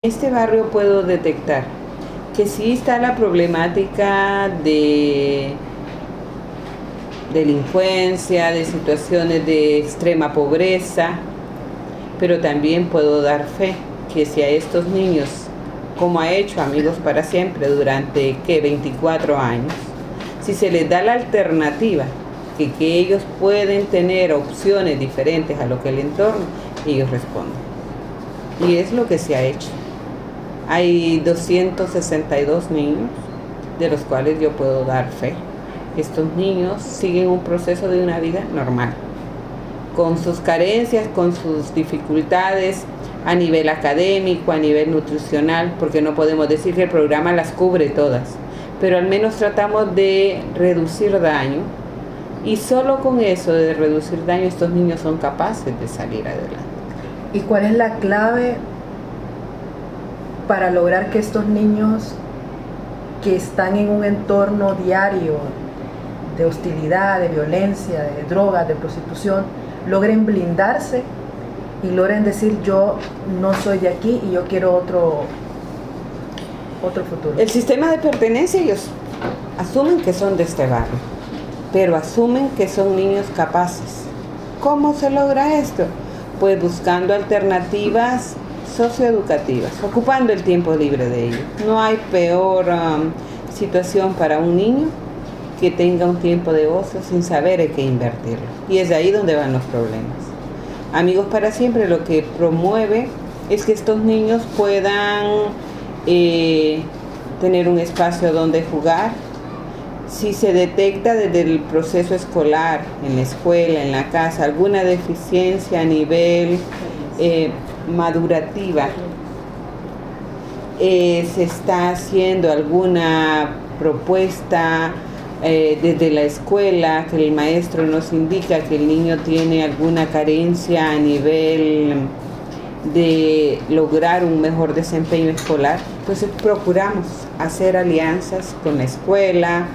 Este barrio puedo detectar que sí está la problemática de delincuencia, de situaciones de extrema pobreza, pero también puedo dar fe que si a estos niños, como ha hecho Amigos para Siempre durante ¿qué? 24 años, si se les da la alternativa, que, que ellos pueden tener opciones diferentes a lo que el entorno, ellos responden. Y es lo que se ha hecho. Hay 262 niños de los cuales yo puedo dar fe. Estos niños siguen un proceso de una vida normal, con sus carencias, con sus dificultades a nivel académico, a nivel nutricional, porque no podemos decir que el programa las cubre todas, pero al menos tratamos de reducir daño y solo con eso de reducir daño estos niños son capaces de salir adelante. ¿Y cuál es la clave para lograr que estos niños que están en un entorno diario de hostilidad, de violencia, de drogas, de prostitución, logren blindarse y logren decir yo no soy de aquí y yo quiero otro, otro futuro. El sistema de pertenencia ellos asumen que son de este barrio, pero asumen que son niños capaces. ¿Cómo se logra esto? Pues buscando alternativas socioeducativas, ocupando el tiempo libre de ellos. No hay peor um, situación para un niño que tenga un tiempo de ocio sin saber en qué invertirlo. Y es ahí donde van los problemas. Amigos para siempre lo que promueve es que estos niños puedan eh, tener un espacio donde jugar. Si se detecta desde el proceso escolar, en la escuela, en la casa, alguna deficiencia a nivel eh, madurativa, eh, se está haciendo alguna propuesta eh, desde la escuela, que el maestro nos indica que el niño tiene alguna carencia a nivel de lograr un mejor desempeño escolar, pues procuramos hacer alianzas con la escuela,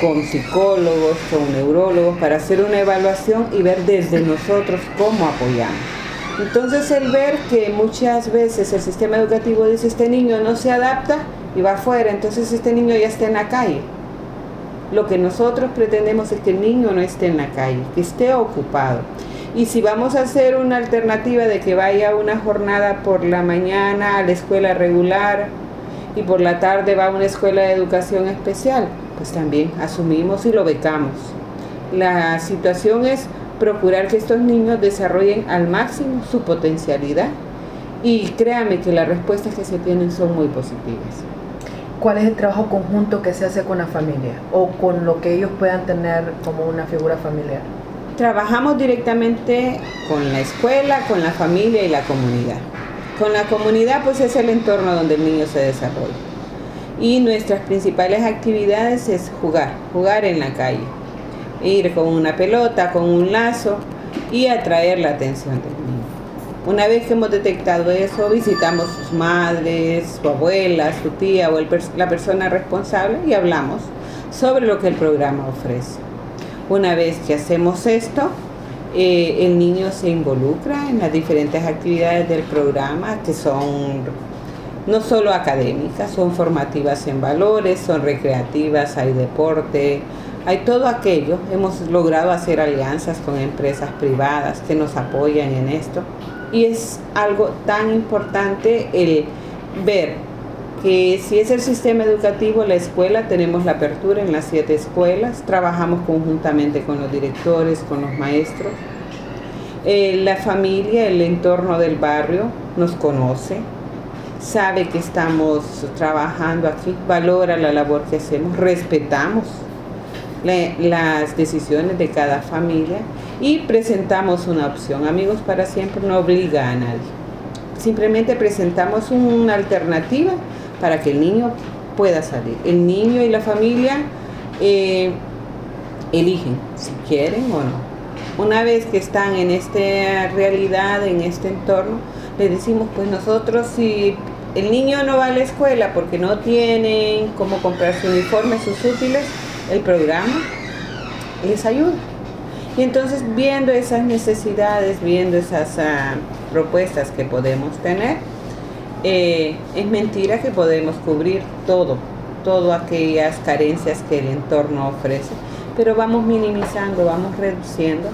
con psicólogos, con neurólogos, para hacer una evaluación y ver desde nosotros cómo apoyamos. Entonces el ver que muchas veces el sistema educativo dice este niño no se adapta y va afuera, entonces este niño ya está en la calle. Lo que nosotros pretendemos es que el niño no esté en la calle, que esté ocupado. Y si vamos a hacer una alternativa de que vaya una jornada por la mañana a la escuela regular y por la tarde va a una escuela de educación especial, pues también asumimos y lo becamos. La situación es procurar que estos niños desarrollen al máximo su potencialidad y créame que las respuestas que se tienen son muy positivas. ¿Cuál es el trabajo conjunto que se hace con la familia o con lo que ellos puedan tener como una figura familiar? Trabajamos directamente con la escuela, con la familia y la comunidad. Con la comunidad pues es el entorno donde el niño se desarrolla. Y nuestras principales actividades es jugar, jugar en la calle ir con una pelota, con un lazo y atraer la atención del niño. Una vez que hemos detectado eso, visitamos sus madres, su abuela, su tía o la persona responsable y hablamos sobre lo que el programa ofrece. Una vez que hacemos esto, eh, el niño se involucra en las diferentes actividades del programa que son no solo académicas, son formativas en valores, son recreativas, hay deporte, hay todo aquello. Hemos logrado hacer alianzas con empresas privadas que nos apoyan en esto. Y es algo tan importante el ver que si es el sistema educativo, la escuela, tenemos la apertura en las siete escuelas, trabajamos conjuntamente con los directores, con los maestros. Eh, la familia, el entorno del barrio nos conoce, sabe que estamos trabajando aquí, valora la labor que hacemos, respetamos las decisiones de cada familia y presentamos una opción. Amigos para siempre no obliga a nadie. Simplemente presentamos una alternativa para que el niño pueda salir. El niño y la familia eh, eligen si quieren o no. Una vez que están en esta realidad, en este entorno, le decimos, pues nosotros si el niño no va a la escuela porque no tienen cómo comprar su uniforme, sus útiles, el programa les ayuda. Y entonces viendo esas necesidades, viendo esas ah, propuestas que podemos tener, eh, es mentira que podemos cubrir todo, todas aquellas carencias que el entorno ofrece, pero vamos minimizando, vamos reduciendo.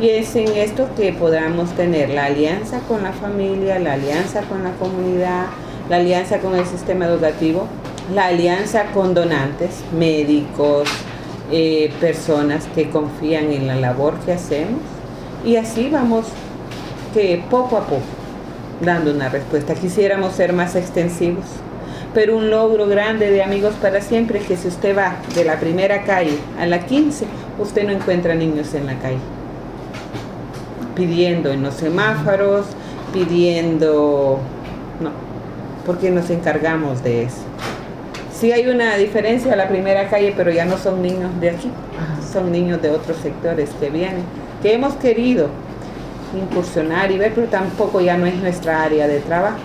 Y es en esto que podamos tener la alianza con la familia, la alianza con la comunidad, la alianza con el sistema educativo, la alianza con donantes, médicos, eh, personas que confían en la labor que hacemos y así vamos que poco a poco dando una respuesta. Quisiéramos ser más extensivos, pero un logro grande de Amigos para Siempre que si usted va de la primera calle a la 15, usted no encuentra niños en la calle, pidiendo en los semáforos, pidiendo, no, porque nos encargamos de eso. Sí hay una diferencia a la primera calle, pero ya no son niños de aquí, son niños de otros sectores que vienen, que hemos querido incursionar y ver, pero tampoco ya no es nuestra área de trabajo.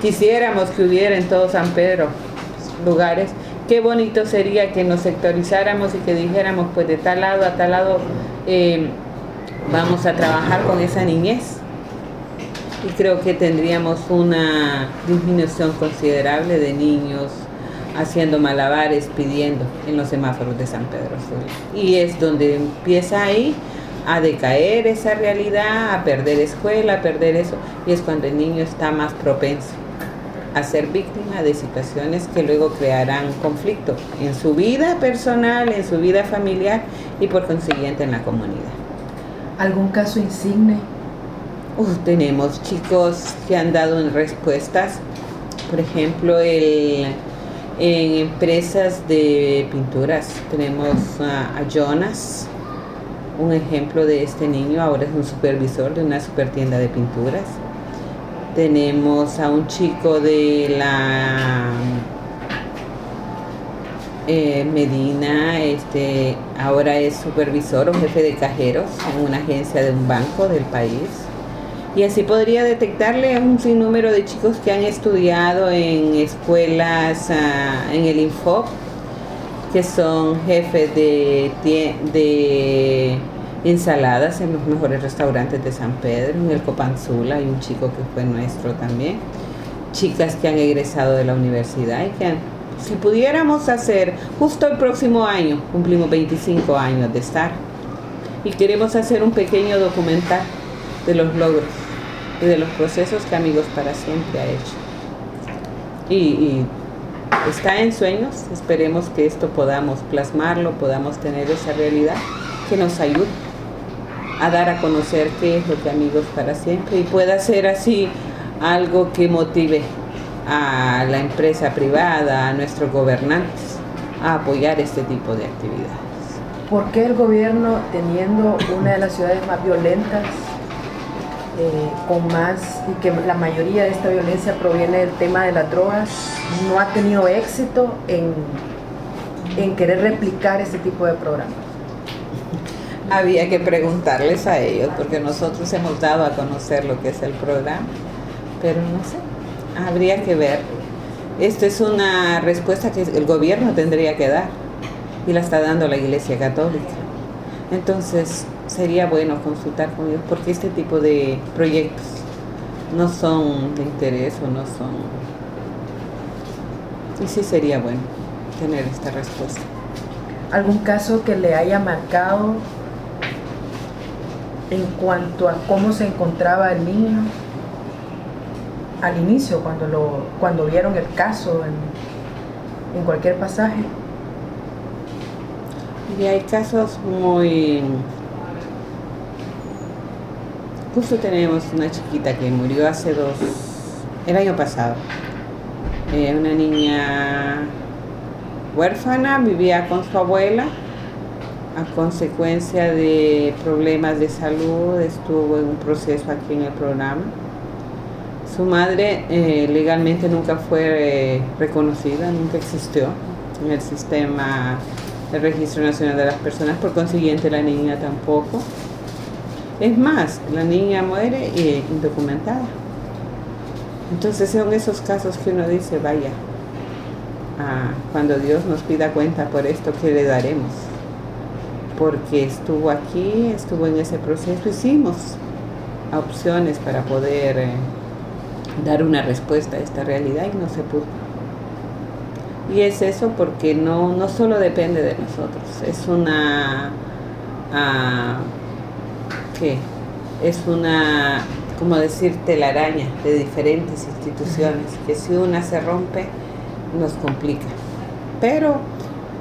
Quisiéramos que hubiera en todo San Pedro lugares. Qué bonito sería que nos sectorizáramos y que dijéramos, pues de tal lado a tal lado eh, vamos a trabajar con esa niñez. Y creo que tendríamos una disminución considerable de niños haciendo malabares, pidiendo en los semáforos de San Pedro Y es donde empieza ahí a decaer esa realidad, a perder escuela, a perder eso, y es cuando el niño está más propenso a ser víctima de situaciones que luego crearán conflicto en su vida personal, en su vida familiar y por consiguiente en la comunidad. ¿Algún caso insigne? tenemos chicos que han dado respuestas, por ejemplo, el, en empresas de pinturas tenemos a Jonas, un ejemplo de este niño, ahora es un supervisor de una super tienda de pinturas. Tenemos a un chico de la eh, Medina, este, ahora es supervisor o jefe de cajeros en una agencia de un banco del país. Y así podría detectarle un sinnúmero de chicos que han estudiado en escuelas ah, en el Info que son jefes de, de ensaladas en los mejores restaurantes de San Pedro, en el Copanzula, hay un chico que fue nuestro también, chicas que han egresado de la universidad y que si pudiéramos hacer, justo el próximo año, cumplimos 25 años de estar, y queremos hacer un pequeño documental de los logros y de los procesos que Amigos para Siempre ha hecho. y está en sueños, esperemos que esto podamos plasmarlo, podamos tener esa realidad que nos ayude a dar a conocer qué es lo que amigos para siempre y pueda ser así algo que motive a la empresa privada, a nuestros gobernantes a apoyar este tipo de actividades. ¿Por qué el gobierno, teniendo una de las ciudades más violentas, eh, con más y que la mayoría de esta violencia proviene del tema de las drogas, no ha tenido éxito en, en querer replicar este tipo de programas. Había que preguntarles a ellos, porque nosotros hemos dado a conocer lo que es el programa, pero no sé, habría que ver. Esto es una respuesta que el gobierno tendría que dar y la está dando la Iglesia Católica. Entonces, sería bueno consultar con ellos porque este tipo de proyectos no son de interés o no son... Y sí sería bueno tener esta respuesta. ¿Algún caso que le haya marcado en cuanto a cómo se encontraba el niño al inicio, cuando, lo, cuando vieron el caso en, en cualquier pasaje? Y hay casos muy Justo tenemos una chiquita que murió hace dos, el año pasado. Eh, una niña huérfana, vivía con su abuela a consecuencia de problemas de salud, estuvo en un proceso aquí en el programa. Su madre eh, legalmente nunca fue eh, reconocida, nunca existió en el sistema del Registro Nacional de las Personas, por consiguiente la niña tampoco. Es más, la niña muere indocumentada. Entonces son esos casos que uno dice, vaya, ah, cuando Dios nos pida cuenta por esto, ¿qué le daremos? Porque estuvo aquí, estuvo en ese proceso, hicimos opciones para poder eh, dar una respuesta a esta realidad y no se pudo. Y es eso porque no, no solo depende de nosotros, es una... Ah, ¿Qué? Es una, como decir, telaraña de diferentes instituciones, que si una se rompe, nos complica. Pero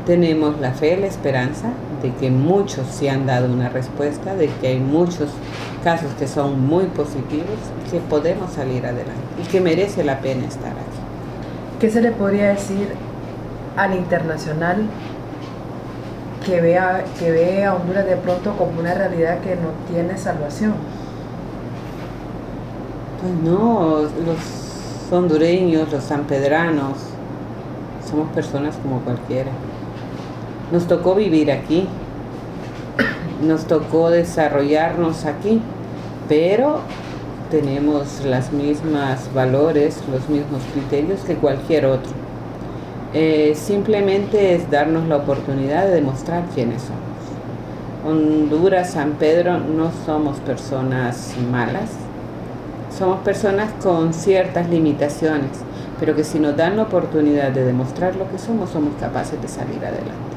tenemos la fe, la esperanza de que muchos sí han dado una respuesta, de que hay muchos casos que son muy positivos, que podemos salir adelante y que merece la pena estar aquí. ¿Qué se le podría decir al internacional que vea que ve a Honduras de pronto como una realidad que no tiene salvación? Pues no, los hondureños, los sanpedranos, somos personas como cualquiera. Nos tocó vivir aquí, nos tocó desarrollarnos aquí, pero tenemos las mismas valores, los mismos criterios que cualquier otro. Eh, simplemente es darnos la oportunidad de demostrar quiénes somos. Honduras, San Pedro, no somos personas malas, somos personas con ciertas limitaciones, pero que si nos dan la oportunidad de demostrar lo que somos, somos capaces de salir adelante.